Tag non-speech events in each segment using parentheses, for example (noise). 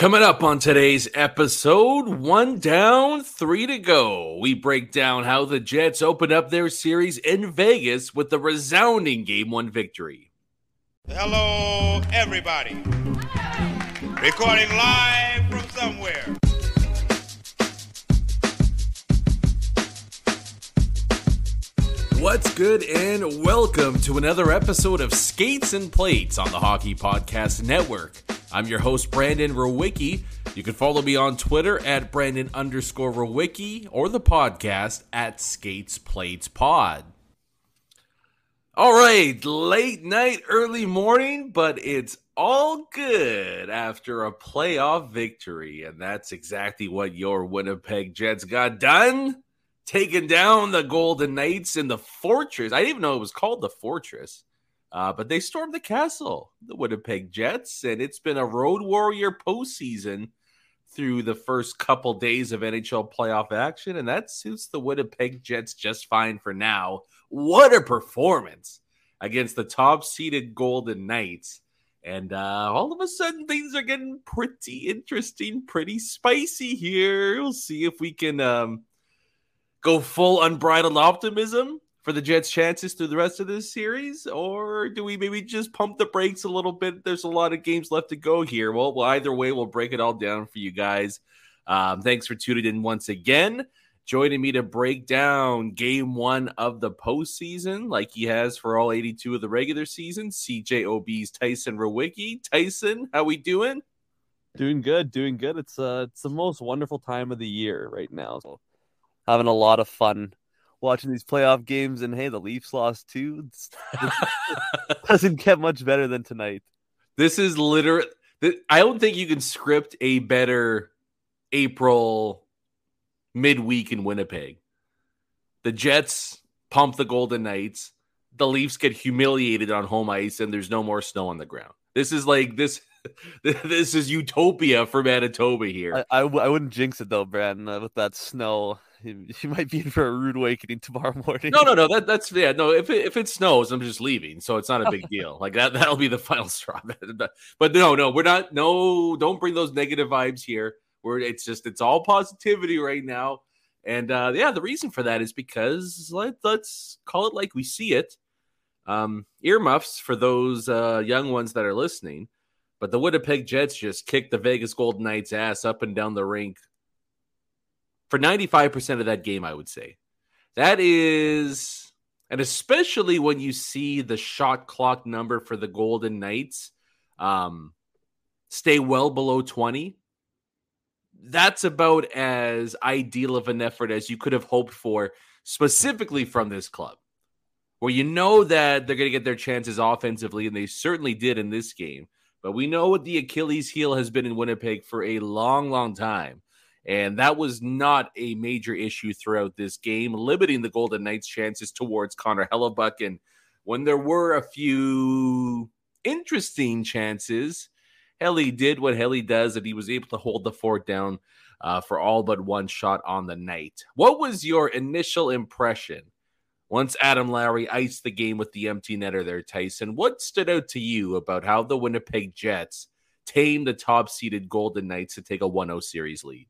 Coming up on today's episode, one down, three to go. We break down how the Jets opened up their series in Vegas with a resounding game one victory. Hello, everybody. Recording live from somewhere. What's good, and welcome to another episode of Skates and Plates on the Hockey Podcast Network. I'm your host, Brandon Rowicki. You can follow me on Twitter at Brandon underscore Rowicki or the podcast at Skates Plates Pod. All right, late night, early morning, but it's all good after a playoff victory. And that's exactly what your Winnipeg Jets got done taking down the Golden Knights in the fortress. I didn't even know it was called the fortress. Uh, but they stormed the castle, the Winnipeg Jets, and it's been a road warrior postseason through the first couple days of NHL playoff action, and that suits the Winnipeg Jets just fine for now. What a performance against the top seeded Golden Knights. And uh, all of a sudden, things are getting pretty interesting, pretty spicy here. We'll see if we can um, go full unbridled optimism for the Jets' chances through the rest of this series, or do we maybe just pump the brakes a little bit? There's a lot of games left to go here. Well, well either way, we'll break it all down for you guys. Um, thanks for tuning in once again. Joining me to break down game one of the postseason, like he has for all 82 of the regular season, CJOB's Tyson Rowicki. Tyson, how we doing? Doing good, doing good. It's uh it's the most wonderful time of the year right now. So having a lot of fun watching these playoff games. And hey, the Leafs lost too. It (laughs) doesn't get much better than tonight. This is literally. I don't think you can script a better April midweek in Winnipeg. The Jets pump the Golden Knights. The Leafs get humiliated on home ice, and there's no more snow on the ground. This is like this. (laughs) This is utopia for Manitoba here. I, I, I wouldn't jinx it though, Brandon, uh, with that snow (laughs) you might be in for a rude awakening tomorrow (laughs) morning. No, no, no. That, that's yeah. No, if it, if it snows, I'm just leaving, so it's not a big deal. Like that, that'll be the (laughs) final straw. but no, no, we're not. No, don't bring those negative vibes here. Where it's just it's all positivity right now. And uh, yeah, the reason for that is because let, let's call it like we see it. Um, earmuffs for those uh, young ones that are listening. But the Winnipeg Jets just kicked the Vegas Golden Knights ass up and down the rink for 95% of that game, I would say. That is, and especially when you see the shot clock number for the Golden Knights um, stay well below 20, that's about as ideal of an effort as you could have hoped for, specifically from this club, where you know that they're going to get their chances offensively, and they certainly did in this game. But we know what the Achilles heel has been in Winnipeg for a long, long time. And that was not a major issue throughout this game, limiting the Golden Knights' chances towards Connor Hellebuyck. And when there were a few interesting chances, Helly did what Helly does, and he was able to hold the fort down uh, for all but one shot on the night. What was your initial impression once Adam Lowry iced the game with the empty netter there, Tyson? What stood out to you about how the Winnipeg Jets tamed the top seeded Golden Knights to take a 1 0 series lead?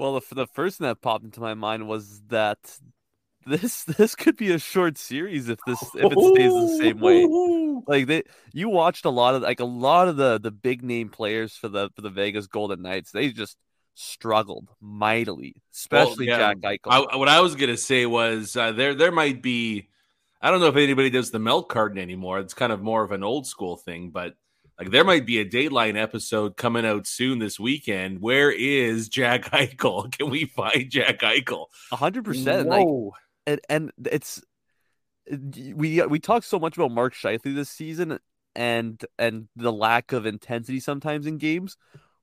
Well, the, the first thing that popped into my mind was that this (laughs) this could be a short series if this if it stays the same way. Like they, you watched a lot of like a lot of the the big name players for the for the Vegas Golden Knights. They just struggled mightily, especially well, yeah, Jack Eichel. I, what I was gonna say was uh, there there might be. I don't know if anybody does the milk carton anymore. It's kind of more of an old school thing, but like there might be a Dateline episode coming out soon this weekend. Where is Jack (laughs) Eichel? Can we find Jack Eichel? hundred percent. Like, and and it's we we talk so much about Mark Scheifele this season and and the lack of intensity sometimes in games.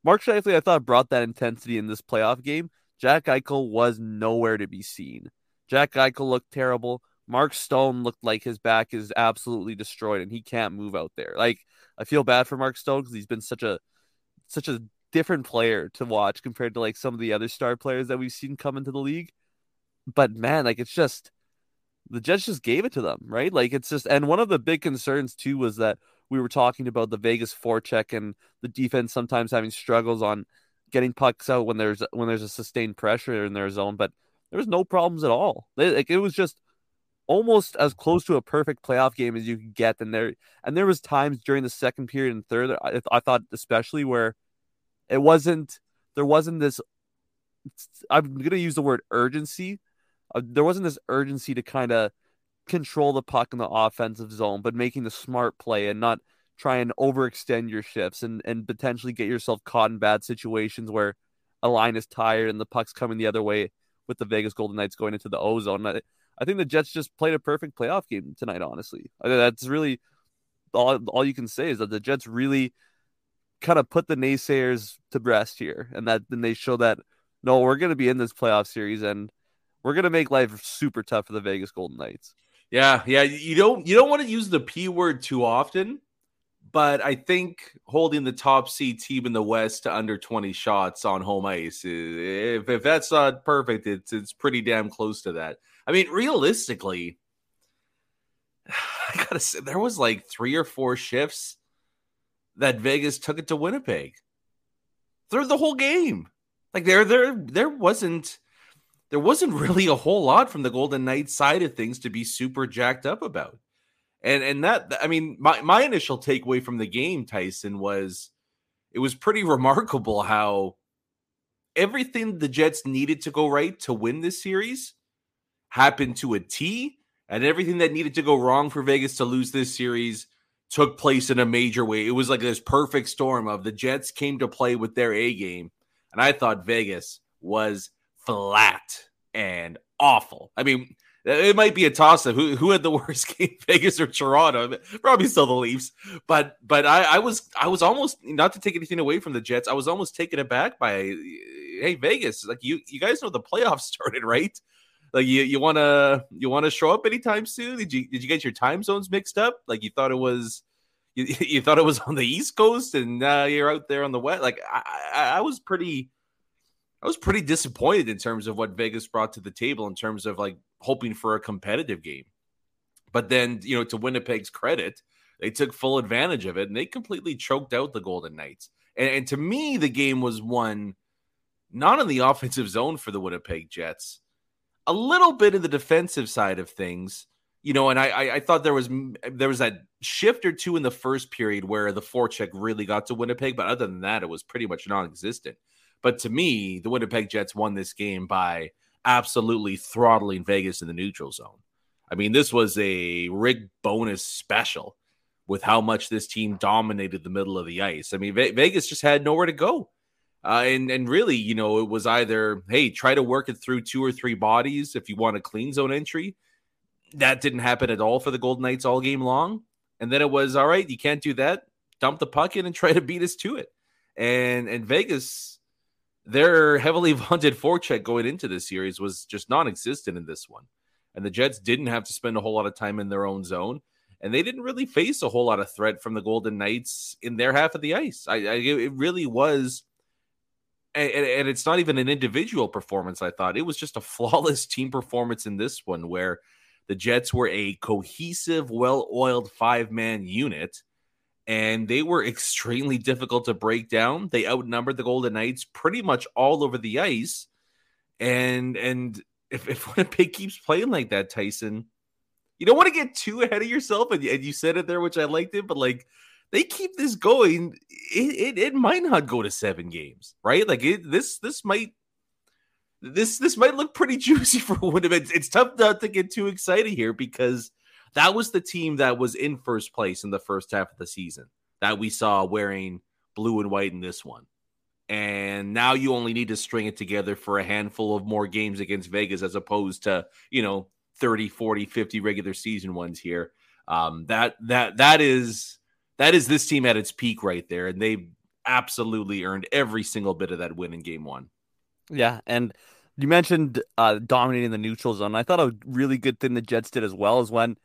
Mark Scheifele, I thought, brought that intensity in this playoff game. Jack Eichel was nowhere to be seen. Jack Eichel looked terrible. Mark Stone looked like his back is absolutely destroyed and he can't move out there. Like I feel bad for Mark Stone because he's been such a such a different player to watch compared to like some of the other star players that we've seen come into the league. But man, like it's just the Jets just gave it to them, right? Like it's just and one of the big concerns too was that we were talking about the Vegas forecheck and the defense sometimes having struggles on getting pucks out when there's when there's a sustained pressure in their zone, but there was no problems at all. Like it was just almost as close to a perfect playoff game as you could get. And there and there was times during the second period and third, I, I thought especially where it wasn't there wasn't this. I'm gonna use the word urgency. Uh, there wasn't this urgency to kind of control the puck in the offensive zone, but making the smart play and not try and overextend your shifts and, and potentially get yourself caught in bad situations where a line is tired and the puck's coming the other way with the Vegas Golden Knights going into the O zone. I, think the Jets just played a perfect playoff game tonight, honestly. That's really all, all you can say is that the Jets really kind of put the naysayers to rest here and that then they show that no, we're going to be in this playoff series and we're going to make life super tough for the Vegas Golden Knights. Yeah, yeah, you don't you don't want to use the P word too often, but I think holding the top seed team in the West to under 20 shots on home ice, if if that's not perfect, it's it's pretty damn close to that. I mean, realistically, (sighs) I gotta say there was like three or four shifts that Vegas took it to Winnipeg through the whole game. Like there, there, there wasn't there wasn't really a whole lot from the Golden Knights side of things to be super jacked up about. And and that I mean, my, my initial takeaway from the game, Tyson, was it was pretty remarkable how everything the Jets needed to go right to win this series happened to a T, and everything that needed to go wrong for Vegas to lose this series took place in a major way. It was like this perfect storm of the Jets came to play with their A game, and I thought Vegas was flat and awful. I mean, it might be a toss up. Who who had the (laughs) worst game, Vegas or Toronto? Probably still the Leafs. But but I, I was I was almost not to take anything away from the Jets. I was almost taken aback by hey Vegas. Like you you guys know the playoffs (laughs) started right. Like you you want to you want to show up anytime soon? Did you did you get your time zones mixed up? Like you thought it was you, (laughs) you thought it was on the East Coast and uh, you're out there on the West. Like I, I, I was pretty I was pretty disappointed in terms of what Vegas brought to the table in terms of like hoping for a competitive game. But then, you know, to Winnipeg's credit, they took full advantage of it and they completely choked out the Golden Knights. And, and to me, the game was won not in the (laughs) offensive zone for the Winnipeg Jets, a little bit of the defensive side of things. You know, and I, I, thought there was there was that shift or two in the first period where the forecheck really got to Winnipeg, but other than that, it was pretty much non-existent. But to me, the Winnipeg Jets won this game by absolutely throttling Vegas in the neutral zone. I mean, this was a Rick Bowness special with how much this team dominated the middle of the ice. I mean, Vegas just had nowhere to go. Uh, and and really, you know, it was either hey, try to work it through two or three bodies if you want a clean zone entry. That didn't happen at all for the Golden Knights all game long. And then it was all right, you can't do that. Dump the puck in and (laughs) try to beat us to it. And and Vegas their heavily (laughs) vaunted forecheck going into this series was just non-existent in this one. And the Jets didn't have to spend a whole lot of time in their own zone. And they didn't really face a whole lot of threat from the Golden Knights in their half of the ice. I, I it really was, and, and it's not even an individual performance. I thought it was just a (laughs) flawless team performance in this one, where the Jets were a cohesive, well-oiled five-man unit and they were extremely difficult to break down. They outnumbered the Golden Knights pretty much all over the ice. And and if, if (laughs) Winnipeg keeps playing like that, Tyson, you don't want to get too ahead of yourself. And, and you said it there, which I liked it, but like they keep this going, it, it, it might not go to seven games, right? Like it, this this might this this might look pretty (laughs) juicy for Winnipeg. It's tough not to get too excited here because that was the team that was in first place in the first half of the season that we saw wearing blue and white in this one. And now you only need to string it together for a handful of more games against Vegas as opposed to, you know, 30, 40, 50 regular season ones here. Um, that that that is that is this team at its peak right there. And they absolutely earned every single bit of that win in game one. Yeah, and you mentioned uh, dominating the neutral zone. I thought a really good thing the Jets did as well is when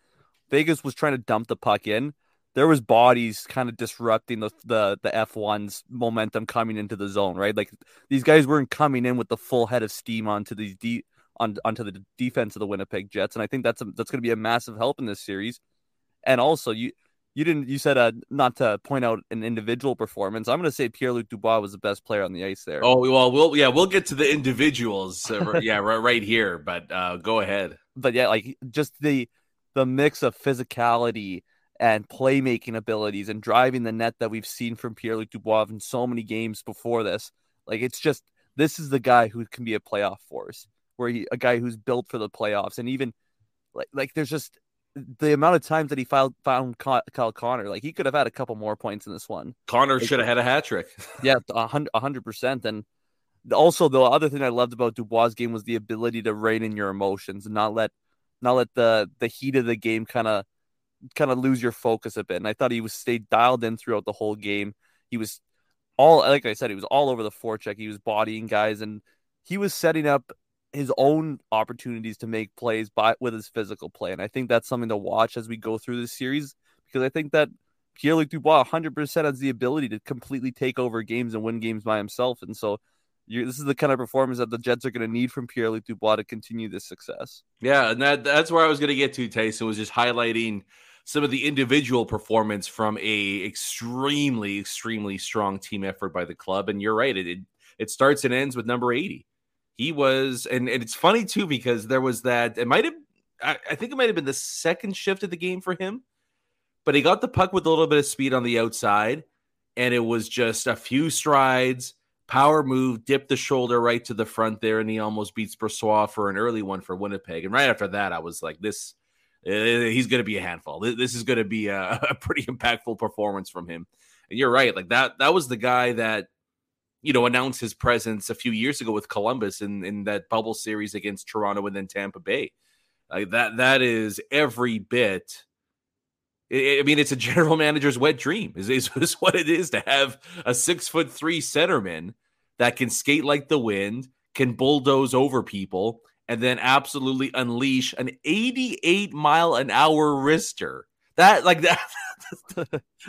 Vegas was trying to dump the puck in. There was bodies kind of disrupting the the the F1's momentum coming into the zone, right? Like these guys weren't coming in with the full head of steam onto these de- on, onto the defense of the Winnipeg Jets, and I think that's a, that's going to be a massive help in this series. And also, you you didn't you said uh not to point out an individual performance. I'm going to say Pierre Luc Dubois was the best player on the ice there. Oh well, we'll yeah we'll get to the individuals. Uh, yeah, right, right here. But uh, go ahead. But yeah, like just the the mix of physicality and playmaking abilities and driving the net that we've seen from Pierre Luc Dubois in so many games before this. Like it's just this is the guy who can be a playoff force, where he a guy who's built for the playoffs, and even like like there's just the amount of times that he found found Kyle Connor, like he could have had a couple more points in this one. Connor like, should have had a hat trick. (laughs) yeah, a hundred percent. And also, the other thing I loved about Dubois' game was the ability to rein in your emotions and not let not let the the heat of the game kind of kind of lose your focus a bit. And I thought he was stayed dialed in throughout the whole game. He was all like I said, he was all over the forecheck. He was bodying guys and he was setting up his own opportunities to make plays by with his physical play. And I think that's something to watch as we go through this series because I think that Pierre Luc Dubois 100% has the ability to completely take over games and win games by himself. And so this is the kind of performance that the Jets are going to need from Pierre Luc Dubois to continue this success. Yeah. And that that's where I was going to get to, Tyson, was just highlighting some of the individual performance from a extremely, extremely strong team effort by the club. And you're right. It, it, it starts and ends with number 80 he was, and, and it's funny too because there was that. It might have, I, I think it might have been the second shift of the game for him, but he got the puck with a little bit of speed on the outside, and it was just a few strides, power move, dip the shoulder right to the front there, and he almost beats Brossoit for an early one for Winnipeg. And right after that, I was like, this. Uh, he's going to be a handful. This is going to be a, (laughs) a pretty impactful performance from him. And you're right. Like that, that was the guy that you know, announced his presence a few years ago with Columbus in, in that bubble series against Toronto and then Tampa Bay. Like that, that is every bit. I mean, it's a general (laughs) manager's wet dream. Is, (laughs) is, what it is to have a six foot three centerman that can skate like the wind, can bulldoze over people, and then absolutely unleash an 88 mile an hour wrister. That like (laughs) that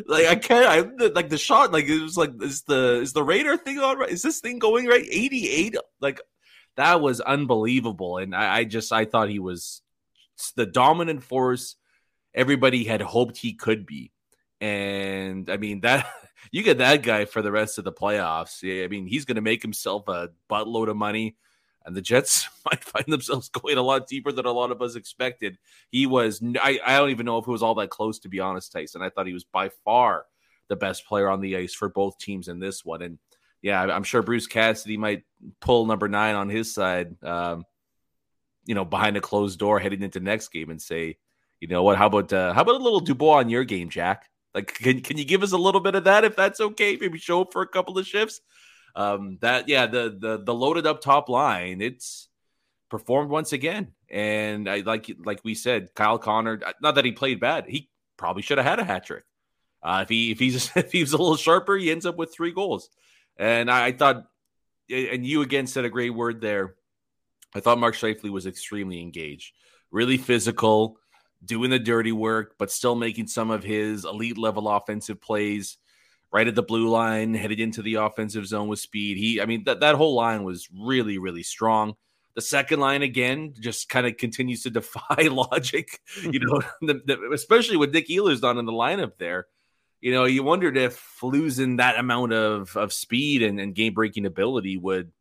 like I can't. I like the shot. Like it was like is the is the radar thing on right? Is this thing going right? Eighty eight. Like that was unbelievable. And I, I just I thought he was the dominant force everybody had hoped he could be. And I mean that (laughs) you get that guy for the rest of the playoffs. I mean he's to make himself a buttload of money and the Jets (laughs) might find themselves (laughs) going a lot deeper than a lot of us expected. He was, I, I don't even know if it was all that close, to be honest, Tyson. I thought he was by far the best player on the ice for both teams in this one. And yeah, I'm sure Bruce Cassidy might pull number nine on his side, um, you know, behind a closed door heading into next game and say, you know what, how about, uh, how about a little Dubois on your game, Jack? Like, can, can you give us a little bit of that if that's okay? Maybe show up for a couple of shifts um, that yeah, the the the loaded up top line, it's performed once again. And I like like we said, Kyle Connor. Uh, not that he played bad, he probably should have had a hat trick. Uh, if he if he's (laughs) if he was a little sharper, he ends up with three goals. And I, I thought, and you again said a great word there. I thought Mark Scheifele was extremely engaged, really physical, doing the dirty work, but still making some of his elite level offensive plays right at the blue line, headed into the offensive zone with speed. He, I mean, that, that whole line was really, really strong. The second line again just kind of continues to (laughs) defy logic, you know, (laughs) the, the, especially with Nick Ehlers not in the lineup there. You know, you wondered if losing that amount of, of speed and, and game breaking ability would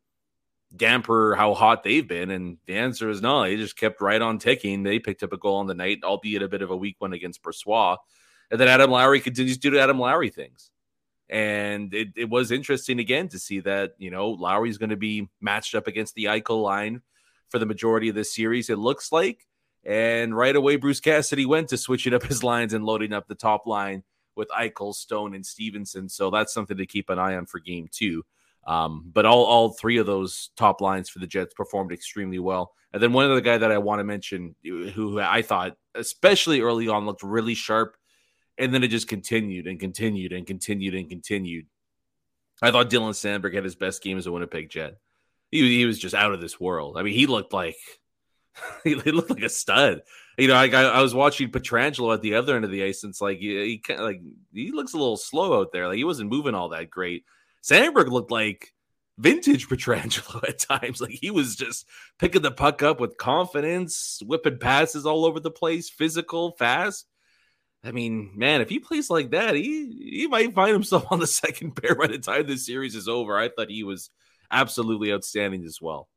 damper how hot they've been. And the answer is no. They just kept right on ticking. They picked up a goal on the night, albeit a bit of a weak one against Brossoit. And then Adam Lowry continues to do Adam Lowry things. And it, it was interesting again to see that, you know, Lowry's going to be matched up against the Eichel line for the majority of this series, it looks like. And right away, Bruce Cassidy went to switching up his lines and loading up the top line with Eichel, Stone, and Stephenson. So that's something to keep an eye on for game two. Um, but all, all three of those top lines for the Jets performed extremely well. And then one other guy that I want to mention, who I thought, especially early on, looked really sharp and then it just continued and continued and continued and continued. I thought Dylan Samberg had his best game as a Winnipeg Jet. He, he was just out of this world. I mean, he looked like (laughs) he looked like a stud. You know, I, I was watching Pietrangelo at the other end of the ice, and it's like he, he like he looks a little slow out there. Like he wasn't moving all that great. Samberg looked like vintage (laughs) Pietrangelo at times. Like he was just picking the puck up with confidence, whipping passes all over the place, physical, fast. I mean, man, if he plays like that, he he might find himself (laughs) on the second pair by the time this series is over. I thought he was absolutely outstanding as well.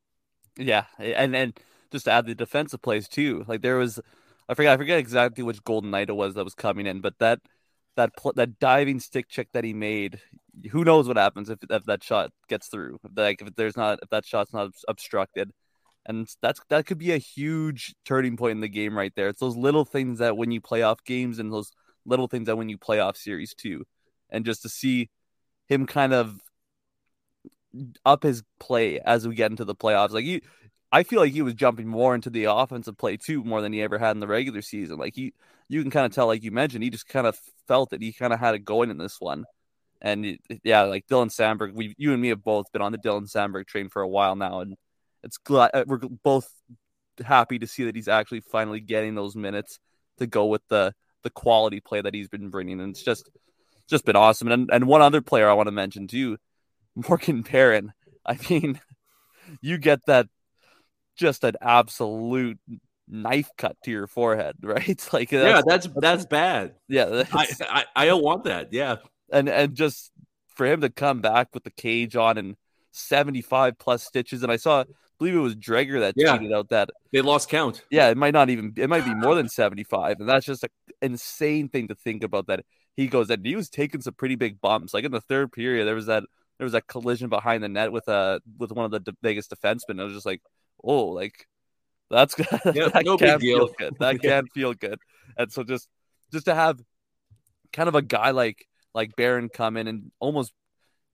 Yeah, and and just to add the defensive plays too. Like there was, I forget, I forget exactly which Golden Knight it was that was coming in, but that that that diving stick check that he made, who knows what happens if, if that shot gets through? Like if there's not if that shot's not obstructed, and that's that could be a huge turning point in the game right there. It's those little things that when you play off games and those little things that when you play off series too, and just to see him kind of up his play as we get into the playoffs, like he. I feel like he was jumping more into the offensive play too, more than he ever had in the regular season. Like he, you can kind of tell, like you mentioned, he just kind of felt that he kind of had it going in this one. And yeah, like Dylan Samberg, we, you and me have both been on the Dylan Samberg train for a while now, and it's glad uh, we're both happy to see that he's actually finally getting those minutes to go with the the quality play that he's been bringing, and it's just just been awesome. And and one other player I want to mention too, (laughs) Morgan Barron. I mean, (laughs) you get that just an absolute knife cut to your forehead, (laughs) right? Like that's, yeah, that's that's bad. Yeah, that's, I, I, I don't want that. Yeah, and and just for him to come back with the cage on and seventy five plus stitches, and I saw, believe it was Dreger that yeah. tweeted out that they lost count. Yeah, it might not even it might be more than seventy five, and that's just an insane thing to think about. That he goes that he was taking some pretty big bumps. Like in the third period, there was that there was that collision behind the net with a uh, with one of the Vegas defensemen. I was just like, oh, like that's (laughs) good. Yeah, that no can feel good. That (laughs) can feel good. And so just just to have kind of a guy like like Barron come in and almost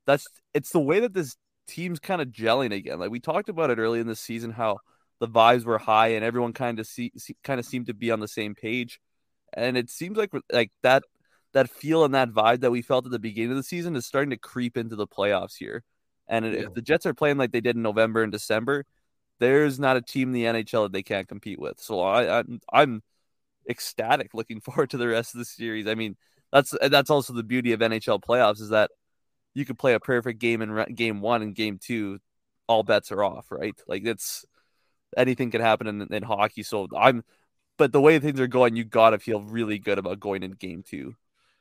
that's it's the way that this team's kind of gelling again. Like we talked about it early in the season, how the vibes were high and everyone kind of see, see kind of seemed to be on the same page. And it seems like like that that feel and that vibe that we felt at the beginning of the season is starting to creep into the playoffs here. And yeah. if the Jets are playing like they did in November and December, there's not a team in the NHL that they can't compete with. So I, I I'm ecstatic looking (laughs) forward to the rest of the series. I mean, that's that's also the beauty of NHL playoffs is that you could play a perfect game in game one and game two, all bets are off, right? Like it's anything can happen in, in hockey. So I'm, but the way things are going, you got to feel really good about going in game two.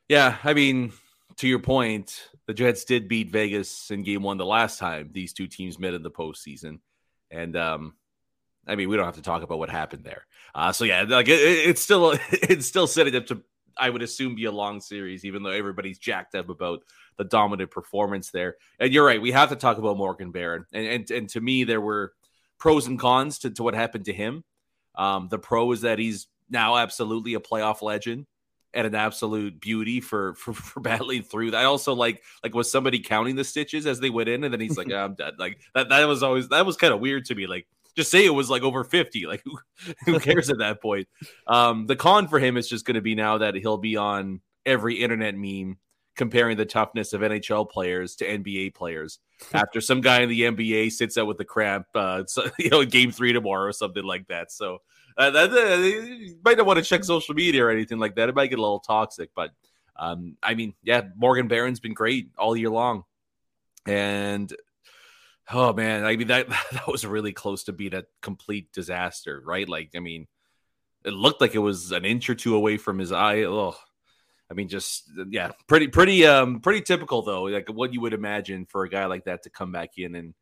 Yeah, I mean, to your point, the Jets did beat Vegas in game one the last time these two teams met in the postseason. And um, I mean, we don't have to talk about what happened there. Uh, so yeah, like it, it's still (laughs) it's still setting up to I would assume be a long series, even though everybody's jacked up about the dominant performance there. And you're right, we have to talk about Morgan Barron. And and, and to me, there were pros and cons to, to what happened to him. Um, the pro is that he's now absolutely a playoff legend and an absolute beauty for, (laughs) for for battling through that. I also like like was somebody counting the stitches as they went in, and then he's like, (laughs) oh, "I'm dead." Like that. That was always that was kind of weird to me. Like just say it was like over 50 (laughs) like who, who cares at that point? Um the con for him is just going to be now that he'll be on every internet meme comparing the toughness of nhl players to nba players (laughs) after some guy in the nba sits out with the cramp uh so, (laughs) you know game three tomorrow or something like that. So uh, that, uh, you might not want to check social media or anything like that. It might get a little toxic, but um, I mean, yeah, Morgan Barron's been great all year long, and oh man, I mean that (laughs) that was really close to being a complete disaster, right? Like, I mean, it looked like it was an inch or two away from his eye. Oh, I mean, just yeah, pretty pretty um pretty typical though, like what you would imagine for a guy like that to come back in and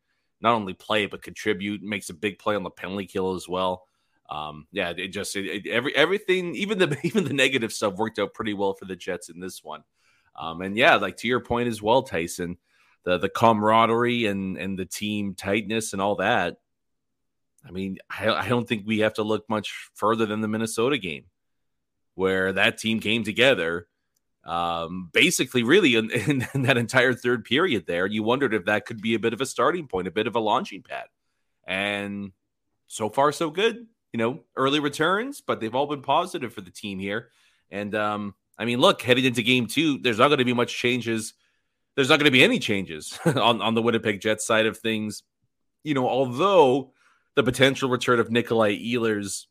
not only play but contribute, makes a big play on the penalty kill as well um, yeah, it just it, it, every everything, even the (laughs) even the negative stuff worked out pretty well for the Jets in this one. Um, and yeah, like to your point as well, Tyson, the the camaraderie and and the team tightness and all that. I mean, I, I don't think we have to look much further than the Minnesota game, where that team came together. Um, basically, really, in, in, (laughs) in that entire third period, there, you wondered if that could be a bit of a starting point, a bit of a launching pad. And so far, so good you know, early returns, but they've all been positive for the team here. And um, I mean, look, heading into game two, there's not going to be much changes. There's not going to be any changes (laughs) on, on the Winnipeg Jets side of things. You know, although the potential return of Nikolaj Ehlers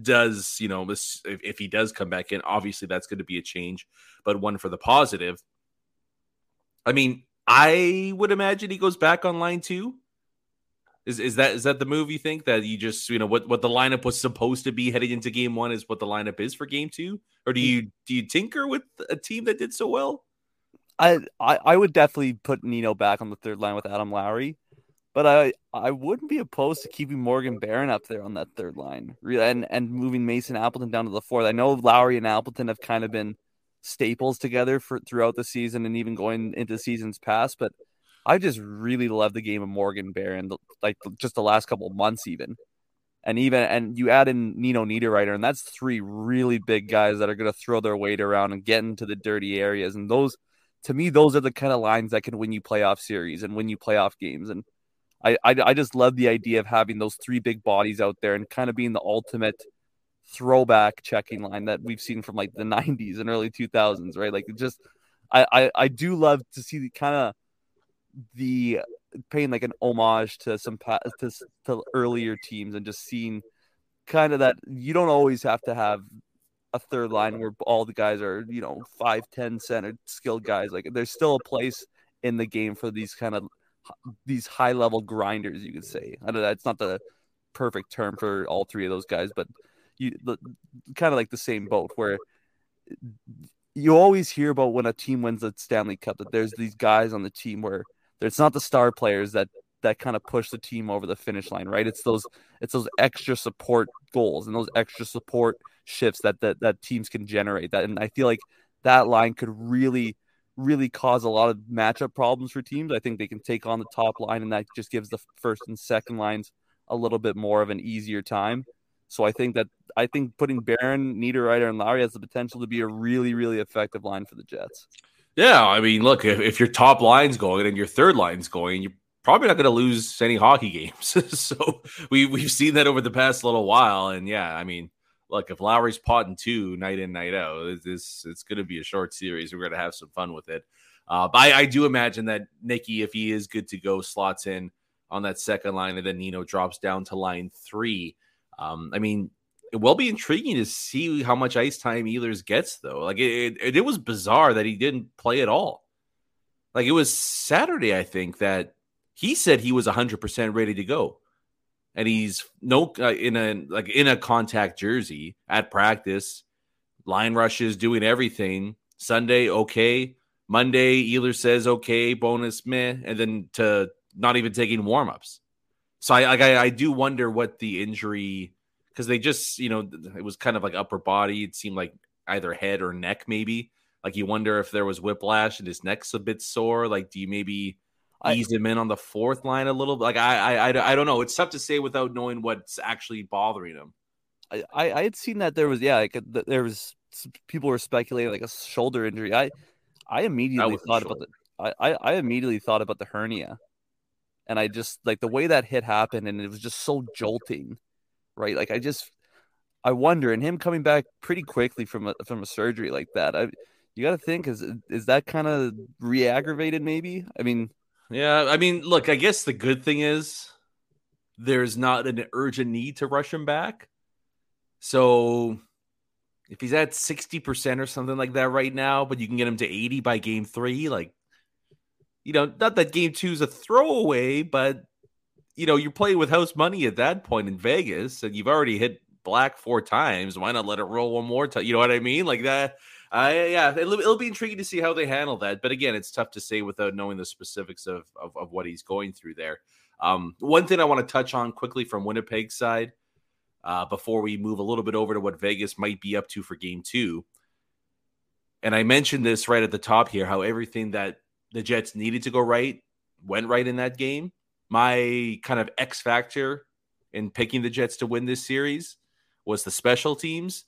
does, you know, if, if he does come back in, obviously that's going to be a change, but one for the positive. I mean, I would imagine he goes back on line two. Is is that is that the move you think that you just you know what what the lineup was supposed to be heading into game one is what the lineup is for game two, or do mm. you do you tinker with a team that did so well? I I, I would definitely put Nino back on the third line with Adam Lowry, but I I wouldn't be opposed to keeping Morgan Barron up there on that third line, and and moving Mason Appleton down to the fourth. I know Lowry and Appleton have kind of been staples together for throughout the season and even going into seasons past, but I just really love the game of Morgan Barron, like just the last couple months, even. And even and you add in Nino Niederreiter, and that's three really big guys that are going to throw their weight around and get into the dirty areas. And those, to me, those are the kind of lines that can win you playoff series and win you playoff games. And I, I, I just love the idea of having those three big bodies out there and kind of being the ultimate throwback checking line that we've seen from like the (laughs) 90s and early 2000s, right? Like, just I, I, I do love to see the kind of the paying like an homage to some to, to earlier teams and just seeing kind of that you don't always have to have a third line where all the guys are you know five ten center skilled guys like there's still a place in the game for these kind of these high level grinders you could say i know it's not the perfect term for all three of those guys but you the, kind of like the same boat where you always hear about when a team wins the stanley cup that there's these guys on the team where it's not the star players that that kind of push the team over the finish line, right? It's those it's those extra support goals and those extra support shifts that that, that teams can generate. That and I feel like that line could really really cause a lot of matchup problems for teams. I think they can take on the top line and that just gives the first and second lines a little bit more of an easier time. So I think that I think putting Barron, Niederreiter, and Lowry has the potential to be a really, really effective line for the Jets. Yeah, I mean, look, if, if your top line's going and your third line's going, you're probably not going to lose any hockey games. (laughs) so we we've seen that over the past little while, and yeah, I mean, look, if Lowry's potting two night in night out, it's it's, going to be a short series. We're going to have some fun with it. Uh, but I, I do imagine that Nicky, if he is good to go, slots in on that second line, and then Nino drops down to line three. Um, I mean, it will be intriguing to see how much ice time Ehlers gets, though. Like it, it, it was bizarre that he didn't play at all. Like it was Saturday, I think, that he said he was 100% ready to go. And he's no uh, in a like in a contact jersey at practice, line rushes, doing everything. Sunday, okay. Monday, Ehlers says okay, bonus meh, and then to not even taking warmups. So I, I I do wonder what the injury because they just you know it was kind of like upper body. It seemed like either head or neck maybe. Like you wonder if there was whiplash and his neck's a bit sore. Like do you maybe ease I, him in on the fourth line a little? Like I, I I don't know. It's tough to say without knowing what's actually bothering him. I I had seen that there was yeah like there was people were speculating like a shoulder injury. I I immediately thought about the I, I I immediately thought about the hernia, and I just like the way that hit happened, and it was just so jolting right? Like I just I wonder, and him coming back pretty quickly from a from a surgery like that, I you got to think is is that kind of re-aggravated? Maybe. I mean, yeah. I mean, look. I guess the good thing is there's not an urgent need to rush him back. So if he's at sixty percent or something like that right now, but you can get him to eighty by game three, like you know, not that game two is a throwaway, but you know, you're playing with house money at that point in Vegas, and you've already hit black four times. Why not let it roll one more time? You know what I mean? Like that. Uh, yeah, it'll, it'll, be intriguing to see how they handle that. But again, it's tough to say without knowing the specifics of, of, of what he's going through there. Um, one thing I want to touch on quickly from Winnipeg's side uh, before we move a little bit over to what Vegas might be up to for game two. And I mentioned this right at the top here how everything that the Jets needed to go right went right in that game my kind of X factor in picking the Jets to win this series was the special teams.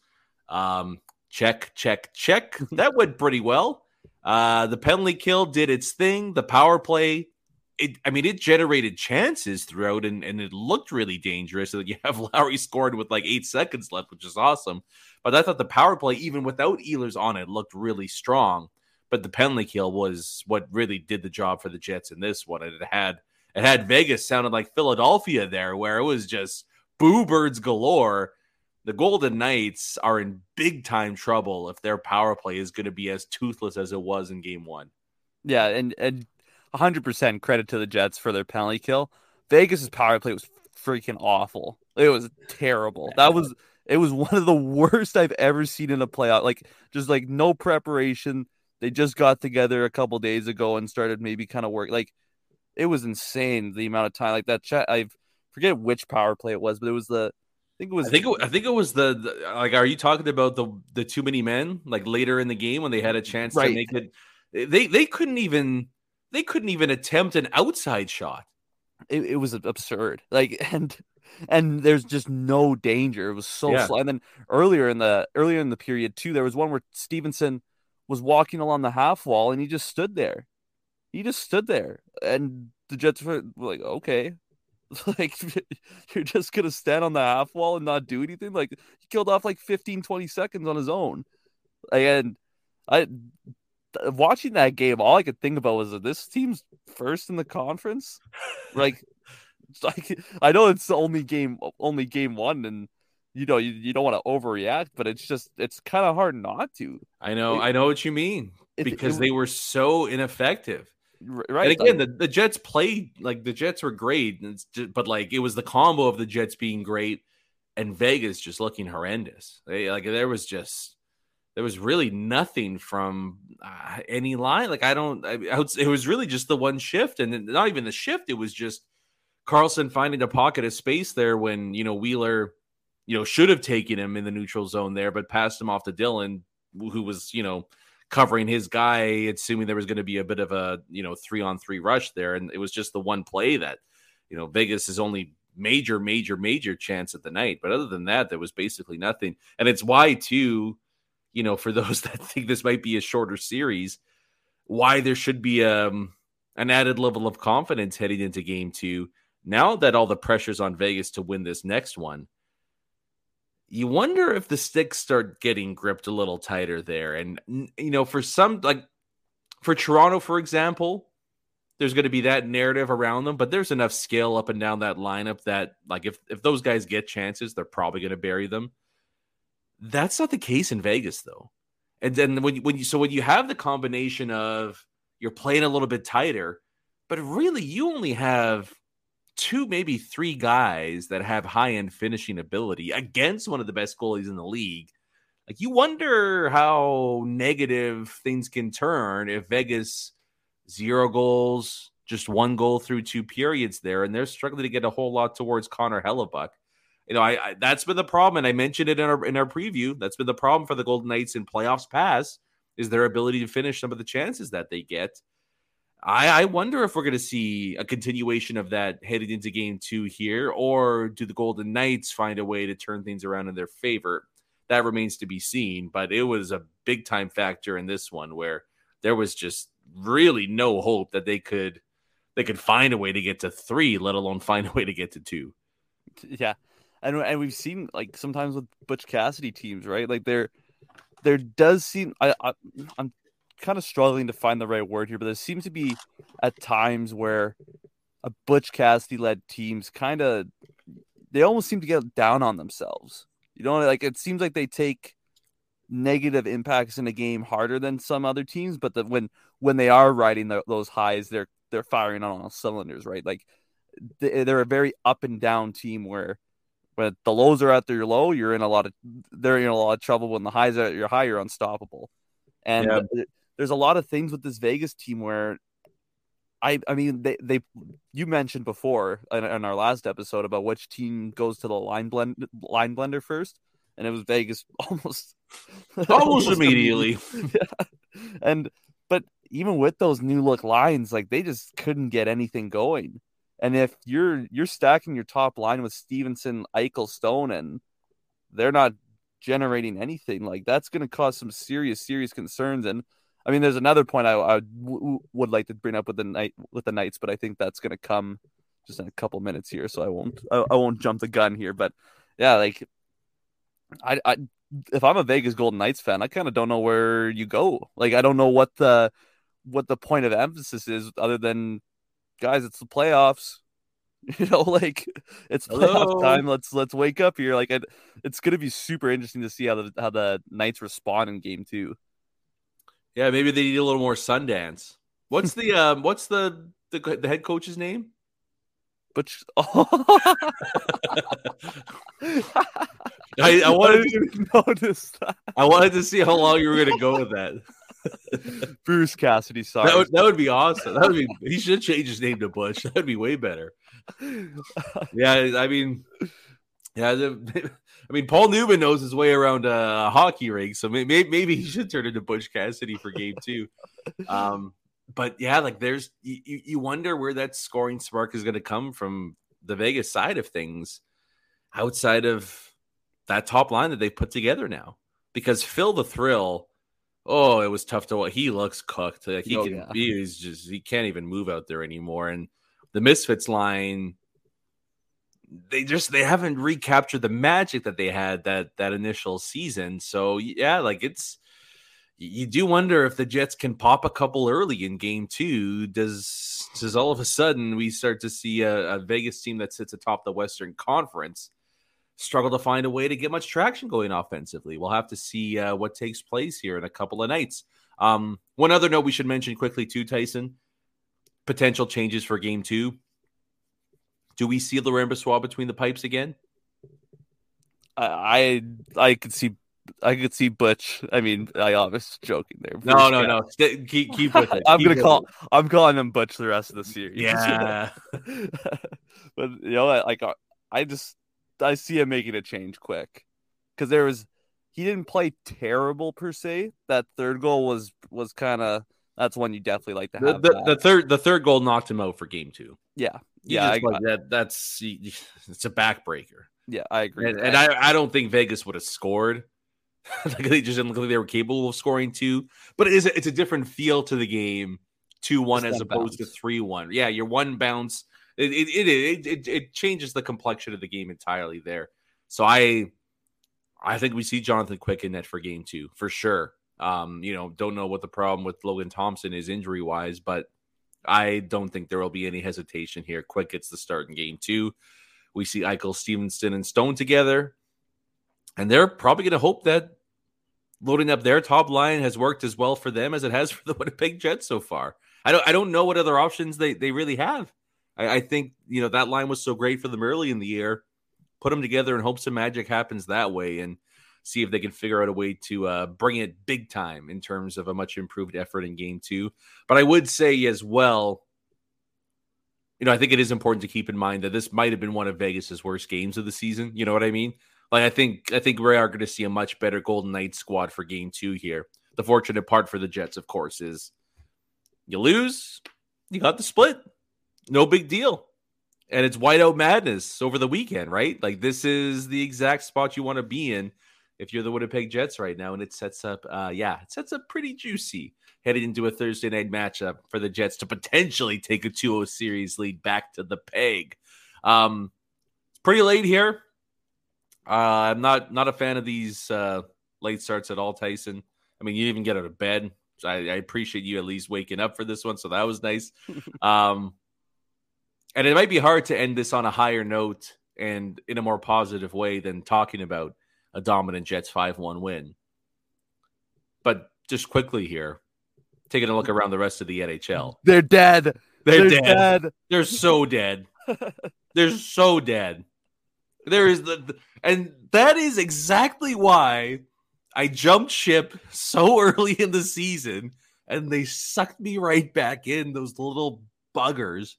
Um, check, check, check. (laughs) that went pretty well. Uh, the penalty kill did its thing. The power play, it, I mean, it generated chances throughout, and, and it looked really dangerous. So (laughs) you have Lowry scored with like eight seconds left, which is awesome. But I thought the power play, even without Ehlers on it, looked really strong. But the penalty kill was what really did the job for the Jets in this one. And it had it had Vegas sounded like Philadelphia there, where it was just boo birds galore. The Golden Knights are in big time trouble if their power play is going to be as toothless as it was in game one. Yeah, and, and 100% credit to the Jets for their penalty kill. Vegas's power play was freaking awful. It was terrible. That was it was one of the worst I've ever seen in a playoff. Like just like no preparation. They just got together a couple days ago and started maybe kind of work. Like it was insane the amount of time. Like that chat. I forget which power play it was, but it was the. I think it was. I think it, I think it was the, the, like. Are you talking about the the too many men? Like later in the game when they had a chance right. to make it, they they couldn't even they couldn't even attempt an outside shot. It, it was absurd. Like (laughs) and and there's just no danger. It was so yeah. slow. And then earlier in the earlier in the period too, there was one where Stephenson was walking along the half wall and he just stood there. He just stood there, and the Jets were like, "Okay, (laughs) like you're just gonna stand on the half wall and not do anything." Like he killed off like 15, 20 seconds on his own, and I watching that game, all I could think about was that this team's first in the conference. like, like I know it's only game only game one, and you know you, you don't want to overreact, but it's just it's kind of hard not to. I know, it, I know what you mean because it, it, they were so ineffective. Right. And again, like, the, the Jets played like the Jets were great, just, but like it was the combo of the Jets being great and Vegas just looking horrendous. They, like there was just there was really nothing from uh, any line. Like I don't, I, I would, it was really just the one shift, and not even the shift. It was just Karlsson finding a pocket of space there when you know Wheeler, you know, should have taken him in the neutral zone there, but passed him off to Dylan, who was you know covering his guy, assuming there was going to be a bit of a you know three on three rush there, and it was just the one play that you know Vegas is only major, major, major chance at the night. But other than that, there was basically nothing, and it's why too you know, for (laughs) those that think this might be a shorter series, why there should be um, an added level of confidence heading into game two. Now that all the pressure's on Vegas to win this next one, you wonder if the sticks start getting gripped a little tighter there. And, you know, for some, like for Toronto, for example, there's going to be that narrative around them, but there's enough skill up and down that lineup that, like, if, if those guys get chances, they're probably going to bury them. That's not the case in Vegas, though. And then when when you so when you have the combination of you're playing a little bit tighter, but really you only have two, maybe three guys that have high end finishing ability against one of the best goalies in the league. Like you wonder how negative things can turn if Vegas zero goals, just one goal through two periods there, and they're struggling to get a whole lot towards Connor Hellebuyck. you know, I, I, that's been the problem, and I mentioned it in our in our preview. That's been the problem for the Golden Knights in playoffs past is their ability to finish some of the chances that they get. I, I wonder if we're going to see a continuation of that headed into game two here, or do the Golden Knights find a way to turn things around in their favor? That remains to be seen. But it was a big time factor in this one where there was just really no hope that they could they could find a way to get to three, let alone find a way to get to two. (laughs) Yeah and and we've seen like sometimes with Butch Cassidy teams, right? Like there, there does seem I, I I'm kind of struggling to find the right word here, but there seems to be at times where a Butch Cassidy led teams kind of they almost seem to get down on themselves. You know, like it seems like they take negative impacts in a game harder than some other teams, but that when when they are riding the, those highs, they're they're firing on all cylinders, right? Like they're a very up and down team where when the lows are at their low, you're in a lot of they're in a lot of trouble. When the highs are at your high, you're unstoppable. And yeah. There's a lot of things with this Vegas team where I I mean they they you mentioned before in, in our last episode about which team goes to the line blend line blender first, and it was Vegas (laughs) almost almost, almost immediately. (laughs) yeah. And but even with those new look lines, like they just couldn't get anything going. And if you're you're stacking your top line with Stephenson, Eichel, Stone, and they're not generating anything, like that's going to cause some serious, serious concerns. And I mean, there's another point I, I w- would like to bring up with the night with the Knights, but I think that's going to come just in a couple minutes here, so I won't I, I won't jump the gun here. But yeah, like I, I if I'm a Vegas Golden Knights fan, I kind of don't know where you go. Like I don't know what the what the point of emphasis is other than guys, it's the playoffs. (laughs) You know, like it's playoff Hello. time. Let's let's wake up here. Like it, it's going to be super interesting to see how the how the Knights respond in game two. Yeah, maybe they need a little more Sundance. What's the (laughs) um? What's the the, the head coach's name? But oh. (laughs) I, I wanted to (laughs) notice that. I wanted to see how long you were going to go with that. Bruce Cassidy, sorry. That would, that would be awesome. That would be. He should change his name to Bush. That would be way better. Yeah, I mean, yeah. The, I mean, Paul Newman knows his way around a hockey rink, so maybe maybe he should turn into Butch Cassidy for game two. Um, but yeah, like there's you, you wonder where that scoring spark is going to come from the Vegas side of things, outside of that top line that they've put together now. Because Phil the Thrill, oh, it was tough to watch. He looks cooked. Like he oh, can, yeah. he's just he can't even move out there anymore. And the Misfits line, they just they haven't recaptured the magic that they had that that initial season. So yeah, like it's you do wonder if the Jets can pop a couple early in game two. Does does all of a sudden we start to see a, a Vegas team that sits atop the Western Conference struggle to find a way to get much traction going offensively? We'll have to see uh, what takes place here in a couple of nights. Um, one other note we should mention quickly too, Tyson. Potential changes for game two. Do we see Laurent Brossoit between the pipes again? I I could see I could see Butch. I mean, I was joking there. No, no, no. St- keep keep with it. (laughs) I'm keep gonna call. It. I'm calling him Butch the rest of the series. Yeah. (laughs) but you know, what? like I just I see him making a change quick because there was he didn't play terrible per se. That third goal was was kind of that's one you definitely like to have. The, the, the, third the third goal knocked him out for game two. Yeah, yeah, I, like that. That's it's a backbreaker. Yeah, I agree. And, and I I don't think Vegas would have scored (laughs) like they just didn't look like they were capable of scoring two. But it is a, it's a different feel to the game, two one as opposed bounce. to three one. Yeah, your one bounce it it, it it it changes the complexion of the game entirely there. So I I think we see Jonathan Quick in net for game two for sure. Um, you know, don't know what the problem with Logan Thompson is injury wise, but I don't think there will be any hesitation here. Quick gets the start in game two. We see Eichel, Stephenson, and Stone together. And they're probably going to hope that loading up their top line has worked as well for them as it has (laughs) for the Winnipeg Jets so far. I don't I don't know what other options they, they really have. I, I think you know that line was so great for them early in the year. Put them together and hope some magic happens that way, and see if they can figure out a way to uh, bring it big time in terms of a much improved effort in game two. But I would say as well, you know, I think it is important to keep in mind that this might have been one of Vegas's worst games of the season. You know what I mean? Like I think I think we are going to see a much better Golden Knights squad for game two here. The fortunate part for the Jets, of course, is you lose, you got the split. No big deal. And it's whiteout madness over the weekend, right? Like this is the exact spot you want to be in if you're the Winnipeg Jets right now. And it sets up uh yeah, it sets up pretty juicy headed into a Thursday night matchup for the Jets to potentially take a 2-0 series lead back to the peg. Um it's pretty late here. Uh, I'm not not a fan of these uh, late starts at all, Tyson. I mean, you even get out of bed. I, I, appreciate you at least waking up for this one, so that was nice. (laughs) um, and it might be hard to end this on a higher note and in a more positive way than talking about a dominant Jets 5 1 win. But just quickly here, taking a look around the rest of the NHL. They're dead. They're, They're dead. dead. They're so dead. They're so dead. There is the, the, and that is exactly why I jumped ship so early in the season and they sucked me right back in those little buggers.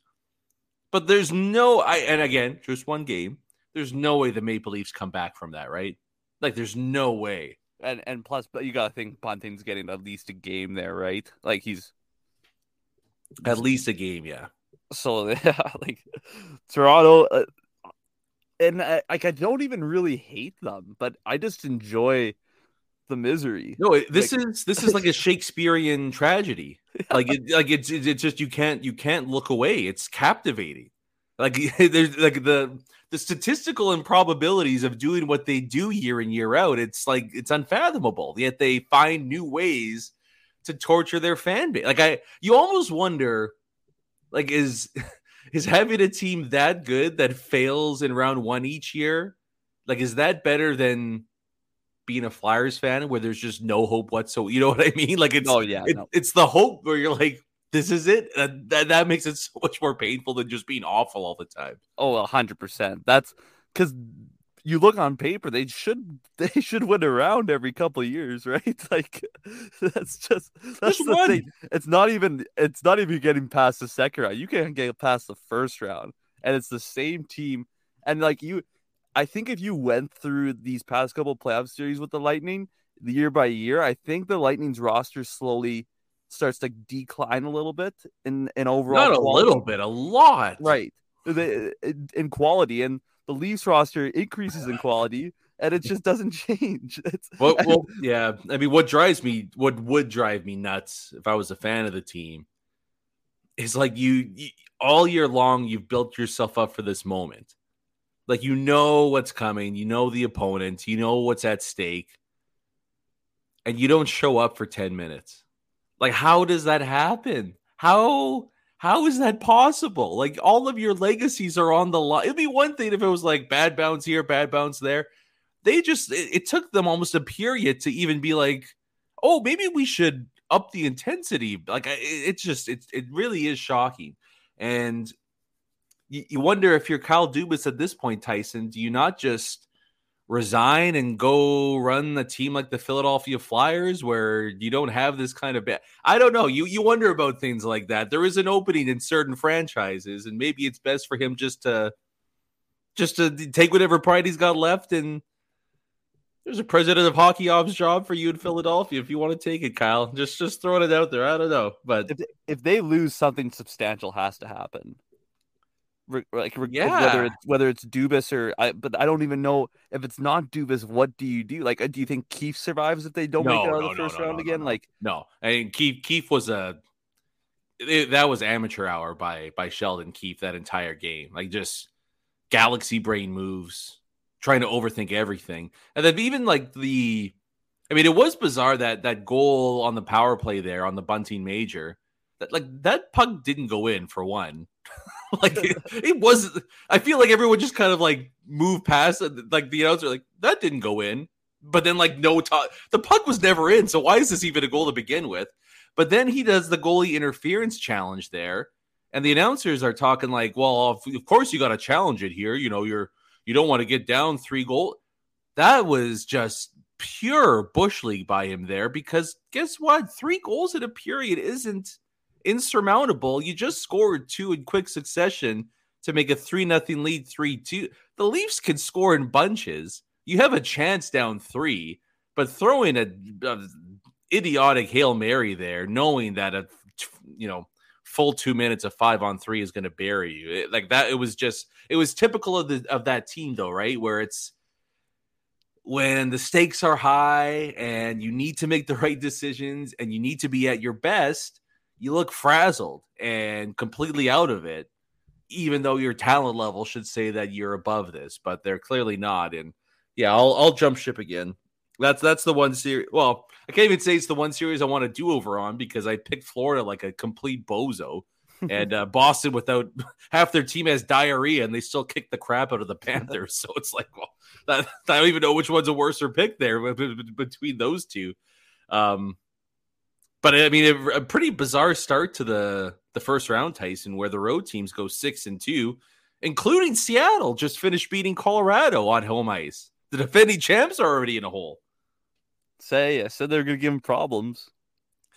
But there's no I and again, just one game. There's no way the Maple Leafs come back from that, right? Like there's no way. And and plus but you got to think Bunting's getting at least a game there, right? Like he's at least a game, yeah. So (laughs) yeah, like Toronto, uh, and I, like I don't even really hate them, but I just enjoy the misery. No, this like, is this is like a (laughs) Shakespearean tragedy. Like it, like it's it's just you can't you can't look away. It's captivating. Like (laughs) there's like the the statistical improbabilities of doing what they do year in year out. It's like it's unfathomable. Yet they find new ways to torture their fan base. Like I, you almost wonder, like is (laughs) is having a team that good that fails in round one each year, like, is that better than being a Flyers fan where there's just no hope whatsoever? You know what I mean? Like, it's oh yeah, it, no. it's the hope where you're like, this is it. That, that, that makes it (laughs) so much more painful than just being awful all the time. Oh, hundred percent. That's because you look on paper, they should (laughs) they should win around every couple of years, (laughs) right? Like that's just that's just the thing. It's not even it's not even getting past the second round. You can't get past the first round, and it's the same team. And like you, I think if you went through these past couple playoff series with the Lightning, year by year, I think the Lightning's roster slowly starts to decline a little bit in in overall. Not a quality. little bit, a lot, right? Uh, in quality, and the Leafs roster increases in quality, and it just doesn't (laughs) change. It's, well, (laughs) well, yeah. I mean, what drives me, what would drive me nuts if I was a fan of the team, is like you, you all year long you've built yourself up for this moment. Like you know what's coming, you know the opponent, you know what's at stake, and you don't show up for ten minutes. Like, how does that happen? How how is that possible? Like all of your legacies are on the line. It'd be one thing if it was like bad bounce here, bad bounce there. They just it, it took them almost a period to even be like, oh, maybe we should up the intensity. Like it, it's just it it really is shocking, and you, you wonder if you're Kyle Dubas at this point, Tyson. Do you not just resign and go run a team like the Philadelphia Flyers where you don't have this kind of ba- I don't know. You you wonder about things like that. There is an opening in certain franchises and maybe it's best for him just to just to take whatever pride he's got left and there's a president of hockey ops job for you in Philadelphia if you want to take it, Kyle. Just just throwing it out there. I don't know, but if if they lose, something substantial has to happen like yeah. whether it's whether it's Dubas or I, but I don't even know if it's not Dubas. What do you do? Like, uh, do you think Keefe survives if they don't no, make it out no, of the first no, round again? Like, no, I mean Keith. Keefe was a it, that was amateur hour by by Sheldon Keefe that entire game. Like just galaxy brain moves, trying to overthink everything, and then even like the, I mean, it was bizarre that that goal on the power play there on the Bunting major. That like that puck didn't go in for one. (laughs) like it, it, was I feel like everyone just kind of like moved past. Like the announcer, like that didn't go in. But then like no the puck was never in. So why is this even a goal to begin with? But then he does the goalie interference challenge there. And the announcers are talking like, well, of course you got to challenge it here. You know, you're you don't want to get down three goal. That was just pure bush league by him there because guess what? Three goals in a period isn't insurmountable. You just scored two in quick succession to make a 3 nothing lead 3 2. The Leafs can score in bunches. You have a chance down three, but throwing a, a idiotic Hail Mary there, knowing that a you know full two minutes of five on three is going to bury you. It, like that, it was just it was typical of the of that team though, right? Where it's when the stakes are high and you need to make the right decisions and you need to be at your best you look frazzled and completely out of it, even though your talent level should say that you're above this, but they're clearly not. And yeah, I'll I'll jump ship again. That's that's the one series. Well, I can't even say it's the one series I want to do over on because I picked Florida like a complete bozo. (laughs) and uh, Boston, without (laughs) half their team has diarrhea, and they still kick the crap out of the Panthers. (laughs) So it's like, well, that, I don't even know which one's a worse pick there between those two. Um, but I mean, a, a, pretty bizarre start to the the first round, Tyson, where the road teams go six and two, including Seattle, just finished beating Colorado on home ice. The defending champs are already in a hole. Say, I said they're going to give them problems.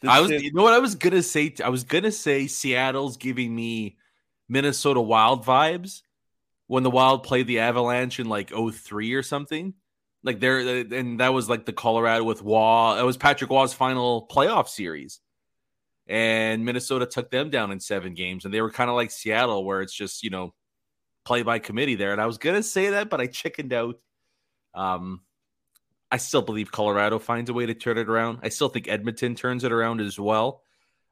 This I was, shit... you know what I was gonna say? I was gonna say Seattle's giving me Minnesota Wild vibes when the Wild played the Avalanche in like 03 or something. Like there, and that was like the Colorado with Roy. That was Patrick Roy's final playoff series, and Minnesota took them down in seven games, and they were kind of like Seattle, where it's just you know play by committee there. And I was gonna say that, but I chickened out. Um, I still believe Colorado finds a way to turn it around. I still think Edmonton turns it around as well.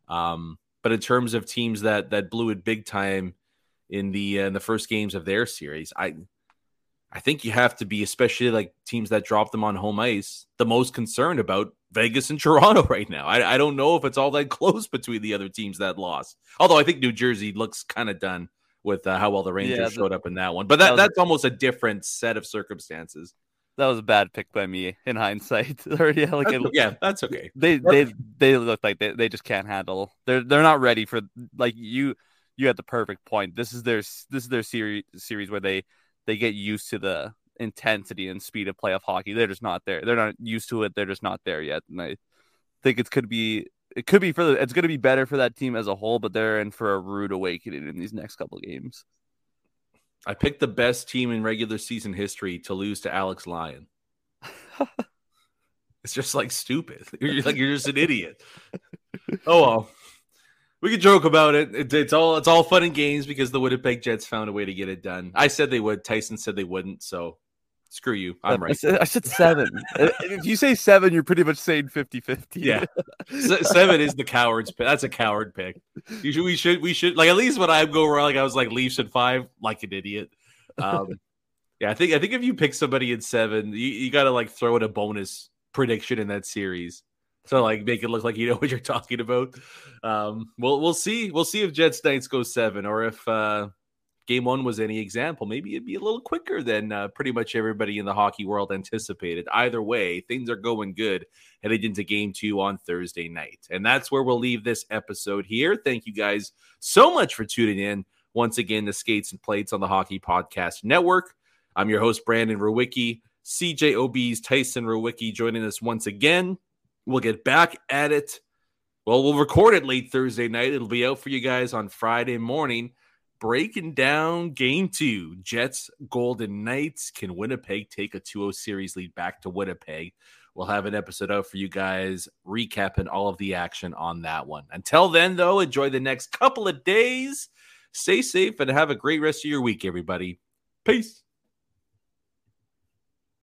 Um, but in terms of teams that that blew it big time in the uh, in the first games of their series, I I think you have to be, especially like teams that drop them on home ice, the most concerned about Vegas and (laughs) Toronto right now. I, I don't know if it's all that (laughs) close between the other teams that lost. Although I think New Jersey looks kind of done with uh, how well the Rangers yeah, showed up in that one. But that, that that's almost a different set of circumstances. that was a bad pick by me in hindsight. (laughs) yeah, like it, yeah, that's okay. They they they look like they, they just can't handle. They're they're not ready for like you. You had the perfect point. This is their this is their series series where they they get used to the intensity and speed of playoff hockey. They're just not there. They're not used to it. They're just not there yet. And I think it could be it could be for the it's going to be better for that team as a whole, but they're in for a rude awakening in these next couple games. I picked the best team in regular season history to lose to Alex Lyon. (laughs) it's just like stupid. (laughs) You're like you're just an idiot. Oh well. We could joke about it. it. It's all it's all fun and games because the Winnipeg Jets found a way to get it done. I said they would. Tyson said they wouldn't. So screw you. I'm right. I said, I said seven. (laughs) if you say seven, you're pretty much saying 50 50. Yeah. seven is the coward's pick. That's a coward pick. You should, we should, we should, like, at least when I go wrong, like, I was like Leafs at five, like an idiot. Um, (laughs) yeah, I think, I think if you pick somebody in seven, you, you got to like throw in a bonus prediction in that series. So like make it look like you know (laughs) what you're talking about. Um, we'll we'll see. We'll see if Jets Knights go seven or if uh, game one was any example. Maybe it'd be a little quicker than uh, pretty much everybody in the hockey world anticipated. Either way, things are going good headed into game two on Thursday night. And that's where we'll leave this episode here. Thank you guys so much for tuning in. Once again, the Skates and Plates on the Hockey Podcast Network. I'm your host, Brandon Rowicki. CJOB's Tyson Rowicki joining us once again. We'll get back at it. Well, we'll record it late Thursday night. It'll be out for you guys on Friday morning breaking down game two. Jets Golden Knights. Can Winnipeg take a 2 0 series lead back to Winnipeg? We'll have an episode out for you guys, recapping all of the action on that one. Until then, though, enjoy the next couple of days. Stay safe and have a great rest of your week, everybody. Peace.